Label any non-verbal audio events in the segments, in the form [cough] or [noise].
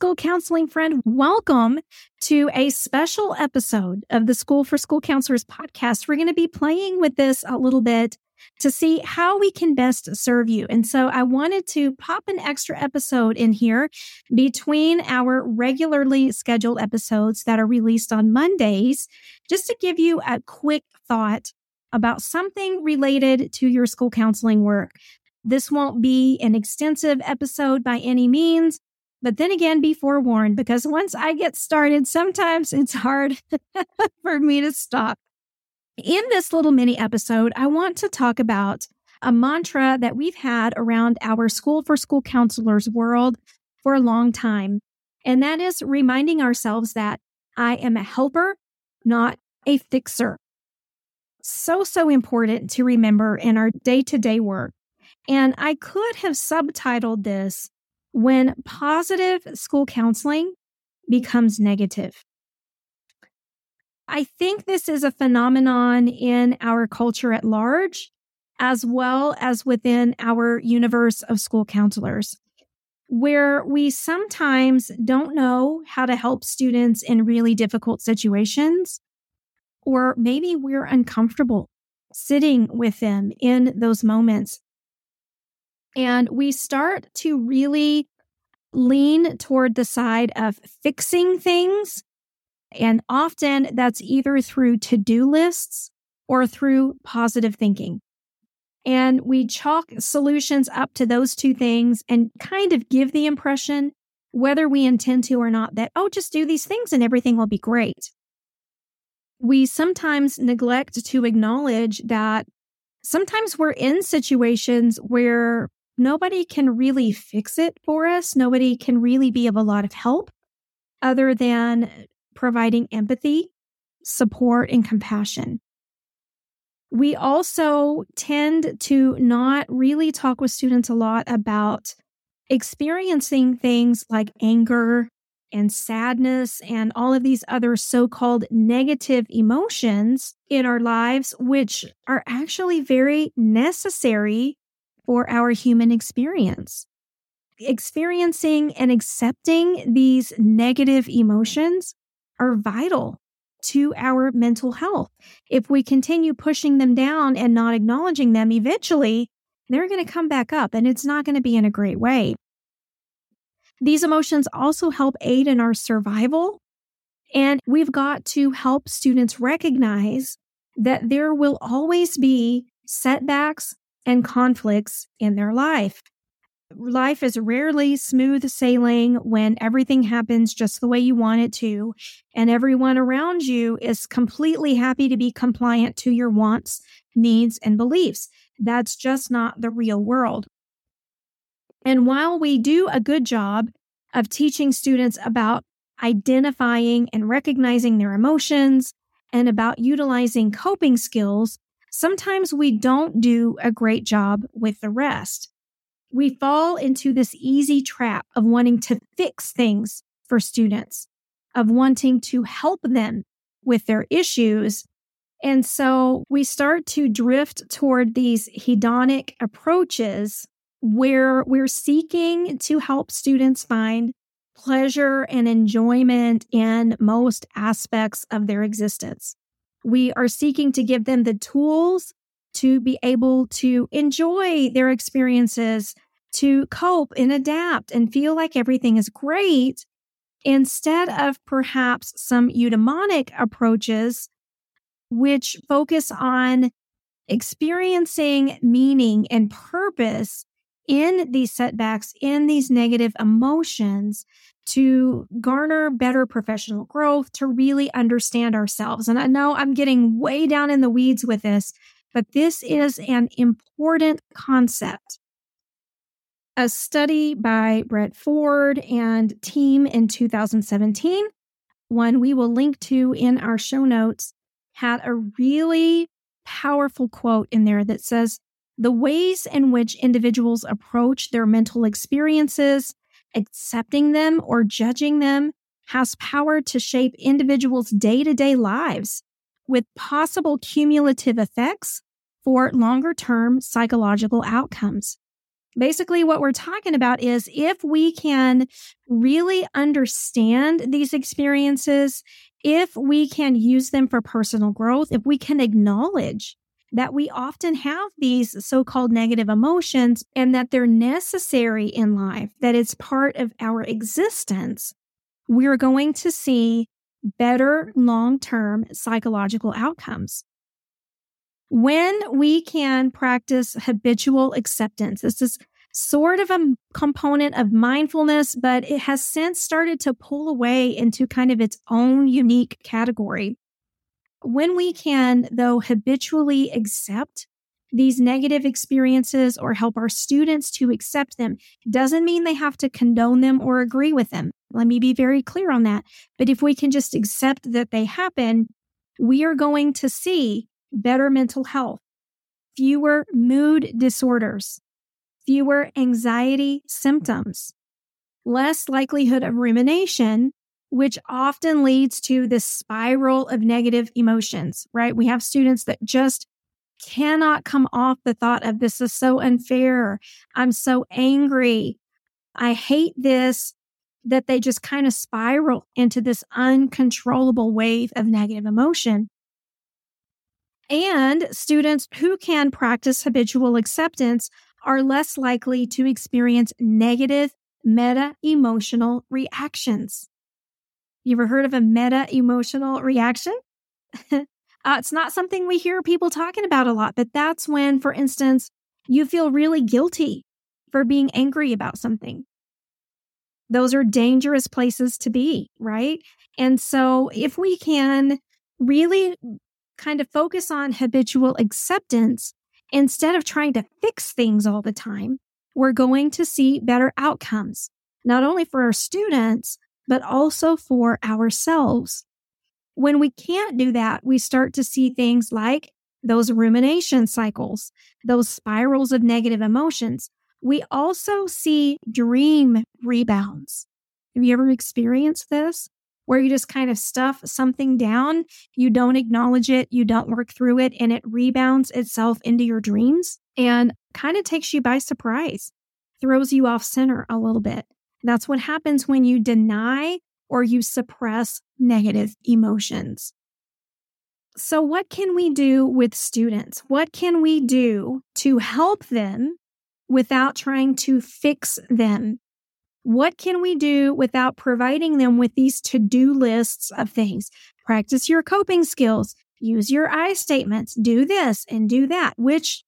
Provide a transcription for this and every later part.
school counseling friend. Welcome to a special episode of the School for School Counselors podcast. We're going to be playing with this a little bit to see how we can best serve you. And so I wanted to pop an extra episode in here between our regularly scheduled episodes that are released on Mondays, just to give you a quick thought about something related to your school counseling work. This won't be an extensive episode by any means, but then again, be forewarned because once I get started, sometimes it's hard [laughs] for me to stop. In this little mini episode, I want to talk about a mantra that we've had around our School for School Counselors world for a long time. And that is reminding ourselves that I am a helper, not a fixer. So, so important to remember in our day to day work. And I could have subtitled this when positive school counseling becomes negative. I think this is a phenomenon in our culture at large, as well as within our universe of school counselors, where we sometimes don't know how to help students in really difficult situations, or maybe we're uncomfortable sitting with them in those moments. And we start to really lean toward the side of fixing things and often that's either through to do lists or through positive thinking. And we chalk solutions up to those two things and kind of give the impression, whether we intend to or not, that, oh, just do these things and everything will be great. We sometimes neglect to acknowledge that sometimes we're in situations where nobody can really fix it for us. Nobody can really be of a lot of help other than providing empathy, support, and compassion. We also tend to not really talk with students a lot about experiencing things like anger and sadness and all of these other so called negative emotions in our lives, which are actually very necessary for our human experience. Experiencing and accepting these negative emotions are vital to our mental health. If we continue pushing them down and not acknowledging them, eventually they're going to come back up and it's not going to be in a great way. These emotions also help aid in our survival. And we've got to help students recognize that there will always be setbacks and conflicts in their life life is rarely smooth sailing when everything happens just the way you want it to, and everyone around you is completely happy to be compliant to your wants, needs, and beliefs. That's just not the real world. And while we do a good job of teaching students about identifying and recognizing their emotions and about utilizing coping skills, sometimes we don't do a great job with the rest we fall into this easy trap of wanting to fix things for students, of wanting to help them with their issues. And so we start to drift toward these hedonic approaches where we're seeking to help students find pleasure and enjoyment in most aspects of their existence. We are seeking to give them the tools to be able to enjoy their experiences, to cope and adapt and feel like everything is great instead of perhaps some eudaimonic approaches, which focus on experiencing meaning and purpose in these setbacks, in these negative emotions to garner better professional growth, to really understand ourselves. And I know I'm getting way down in the weeds with this, but this is an important concept. A study by Brett Ford and team in 2017, one we will link to in our show notes, had a really powerful quote in there that says, the ways in which individuals approach their mental experiences, accepting them or judging them, has power to shape individuals' day to day lives with possible cumulative effects for longer term psychological outcomes. Basically, what we're talking about is if we can really understand these experiences, if we can use them for personal growth, if we can acknowledge that we often have these so called negative emotions and that they're necessary in life, that it's part of our existence, we're going to see better long term psychological outcomes. When we can practice habitual acceptance, this is sort of a component of mindfulness, but it has since started to pull away into kind of its own unique category. When we can, though, habitually accept these negative experiences or help our students to accept them, doesn't mean they have to condone them or agree with them. Let me be very clear on that. But if we can just accept that they happen, we are going to see better mental health, fewer mood disorders, fewer anxiety symptoms, less likelihood of rumination, which often leads to this spiral of negative emotions, right? We have students that just cannot come off the thought of this is so unfair. I'm so angry. I hate this, that they just kind of spiral into this uncontrollable wave of negative emotion. And students who can practice habitual acceptance are less likely to experience negative meta emotional reactions. You ever heard of a meta emotional reaction? [laughs] uh, it's not something we hear people talking about a lot, but that's when, for instance, you feel really guilty for being angry about something. Those are dangerous places to be, right? And so, if we can really kind of focus on habitual acceptance instead of trying to fix things all the time, we're going to see better outcomes, not only for our students, but also for ourselves. When we can't do that, we start to see things like those rumination cycles, those spirals of negative emotions. We also see dream rebounds. Have you ever experienced this? Where you just kind of stuff something down, you don't acknowledge it, you don't work through it, and it rebounds itself into your dreams and kind of takes you by surprise, throws you off center a little bit. That's what happens when you deny or you suppress negative emotions. So, what can we do with students? What can we do to help them without trying to fix them? What can we do without providing them with these to do lists of things? Practice your coping skills, use your I statements, do this and do that, which,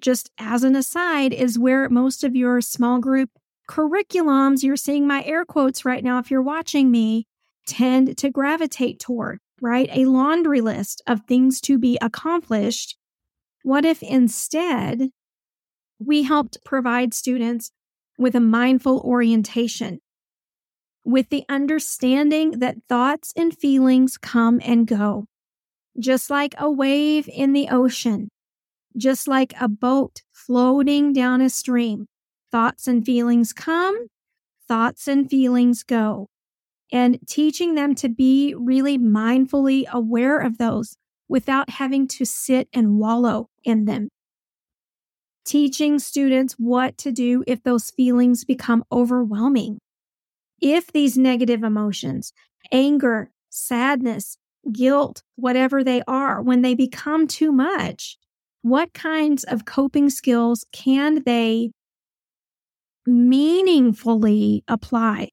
just as an aside, is where most of your small group curriculums, you're seeing my air quotes right now if you're watching me, tend to gravitate toward, right? A laundry list of things to be accomplished. What if instead we helped provide students with a mindful orientation, with the understanding that thoughts and feelings come and go, just like a wave in the ocean, just like a boat floating down a stream. Thoughts and feelings come, thoughts and feelings go. And teaching them to be really mindfully aware of those without having to sit and wallow in them. Teaching students what to do if those feelings become overwhelming. If these negative emotions, anger, sadness, guilt, whatever they are, when they become too much, what kinds of coping skills can they meaningfully apply?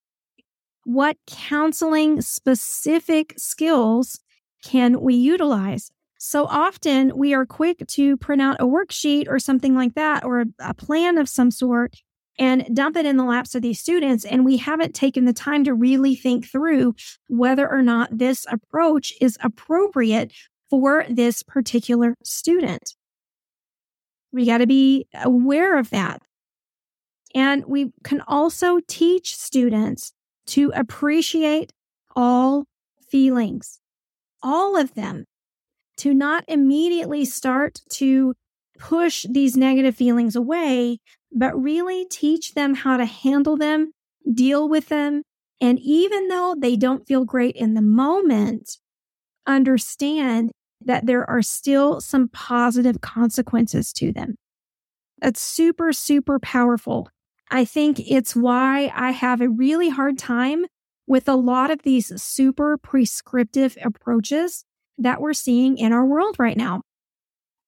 What counseling specific skills can we utilize? So often we are quick to print out a worksheet or something like that, or a, plan of some sort, and dump it in the laps of these students. And we haven't taken the time to really think through whether or not this approach is appropriate for this particular student. We got to be aware of that. And we can also teach students to appreciate all feelings, all of them, to not immediately start to push these negative feelings away, but really teach them how to handle them, deal with them. And even though they don't feel great in the moment, understand that there are still some positive consequences to them. That's super, super powerful. I think it's why I have a really hard time with a lot of these super prescriptive approaches that we're seeing in our world right now.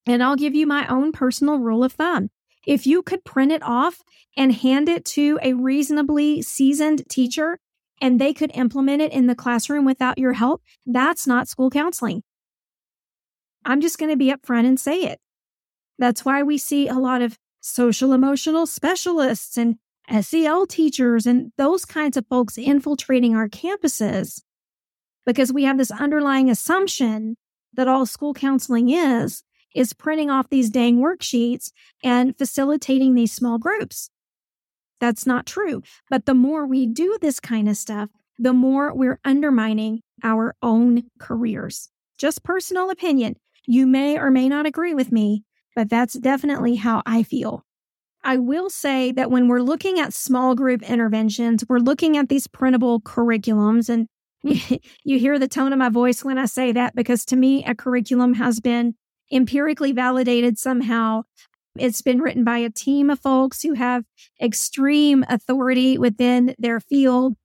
And I'll give you my own personal rule of thumb. If you could print it off and hand it to a reasonably seasoned teacher and they could implement it in the classroom without your help, that's not school counseling. I'm just going to be upfront and say it. That's why we see a lot of social emotional specialists and SEL teachers and those kinds of folks infiltrating our campuses because we have this underlying assumption that all school counseling is is printing off these dang worksheets and facilitating these small groups. That's not true. But the more we do this kind of stuff, the more we're undermining our own careers. Just personal opinion. You may or may not agree with me, but that's definitely how I feel. I will say that when we're looking at small group interventions, we're looking at these printable curriculums. And [laughs] mm. you hear the tone of my voice when I say that, because to me, a curriculum has been empirically validated somehow. It's been written by a team of folks who have extreme authority within their field.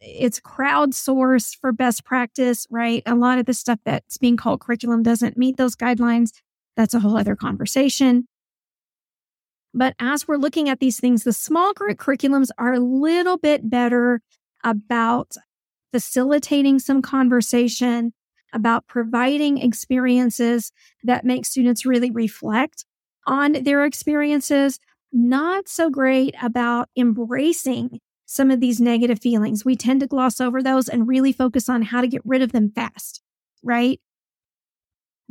It's crowdsourced for best practice, right? A lot of the stuff that's being called curriculum doesn't meet those guidelines. That's a whole other conversation. But as we're looking at these things, the small group curriculums are a little bit better about facilitating some conversation, about providing experiences that make students really reflect on their experiences, not so great about embracing some of these negative feelings. We tend to gloss over those and really focus on how to get rid of them fast, right?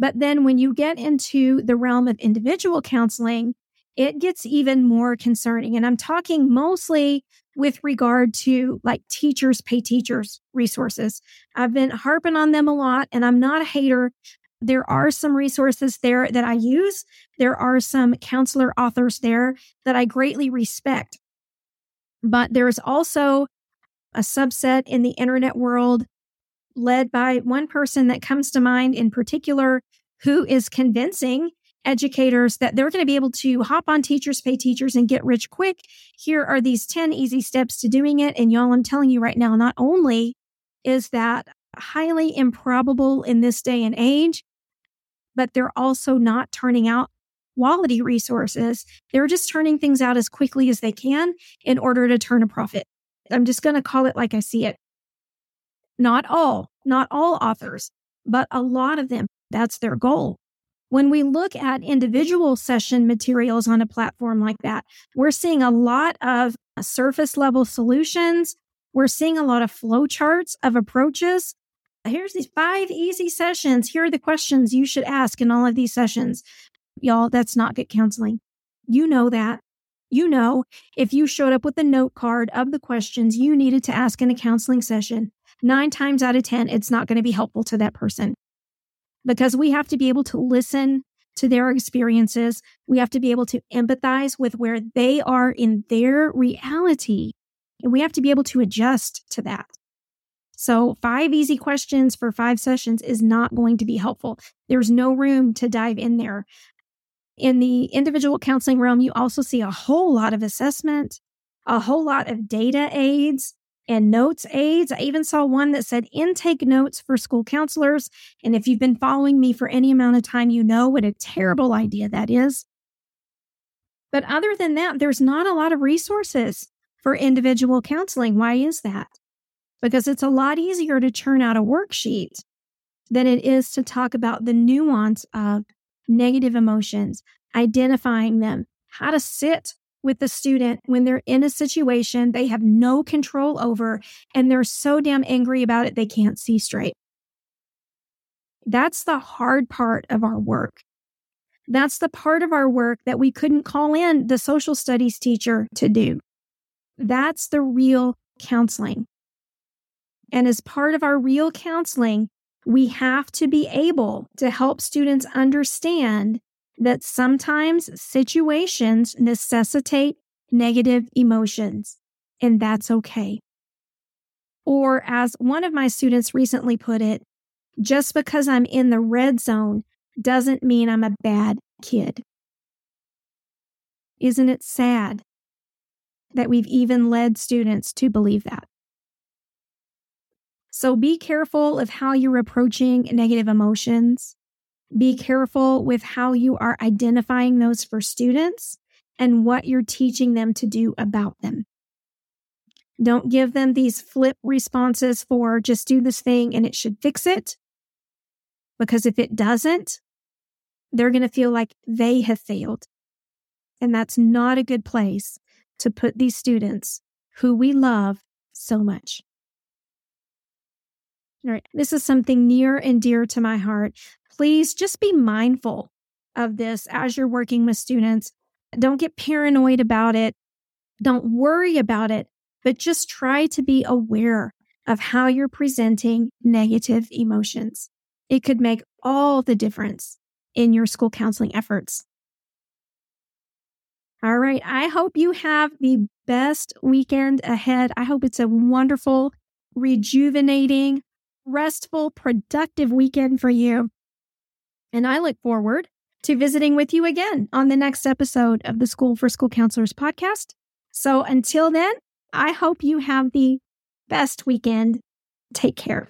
But then when you get into the realm of individual counseling, it gets even more concerning. And I'm talking mostly with regard to like teachers pay teachers resources. I've been harping on them a lot and I'm not a hater. There are some resources there that I use. There are some counselor authors there that I greatly respect. But there's also a subset in the internet world led by one person that comes to mind in particular who is convincing educators that they're going to be able to hop on teachers, pay teachers, and get rich quick. Here are these 10 easy steps to doing it. And y'all, I'm telling you right now, not only is that highly improbable in this day and age, but they're also not turning out quality resources. They're just turning things out as quickly as they can in order to turn a profit. I'm just going to call it like I see it. Not all, not all authors, but a lot of them. That's their goal. When we look at individual session materials on a platform like that, we're seeing a lot of surface level solutions. We're seeing a lot of flowcharts of approaches. Here's these five easy sessions. Here are the questions you should ask in all of these sessions. Y'all, that's not good counseling. You know that. You know, if you showed up with a note card of the questions you needed to ask in a counseling session, nine times out of 10, it's not going to be helpful to that person because we have to be able to listen to their experiences. We have to be able to empathize with where they are in their reality. And we have to be able to adjust to that. So, five easy questions for five sessions is not going to be helpful. There's no room to dive in there. In the individual counseling realm, you also see a whole lot of assessment, a whole lot of data aids, and notes aids. I even saw one that said intake notes for school counselors. And if you've been following me for any amount of time, you know what a terrible idea that is. But other than that, there's not a lot of resources for individual counseling. Why is that? Because it's a lot easier to churn out a worksheet than it is to talk about the nuance of negative emotions, identifying them, how to sit with the student when they're in a situation they have no control over and they're so damn angry about it they can't see straight. That's the hard part of our work. That's the part of our work that we couldn't call in the social studies teacher to do. That's the real counseling. And as part of our real counseling, we have to be able to help students understand that sometimes situations necessitate negative emotions, and that's okay. Or, as one of my students recently put it, just because I'm in the red zone doesn't mean I'm a bad kid. Isn't it sad that we've even led students to believe that? So be careful of how you're approaching negative emotions. Be careful with how you are identifying those for students and what you're teaching them to do about them. Don't give them these flip responses for just do this thing and it should fix it. Because if it doesn't, they're going to feel like they have failed. And that's not a good place to put these students who we love so much. All right. This is something near and dear to my heart. Please just be mindful of this as you're working with students. Don't get paranoid about it. Don't worry about it, but just try to be aware of how you're presenting negative emotions. It could make all the difference in your school counseling efforts. All right. I hope you have the best weekend ahead. I hope it's a wonderful, rejuvenating, restful, productive weekend for you. And I look forward to visiting with you again on the next episode of the School for School Counselors podcast. So until then, I hope you have the best weekend. Take care.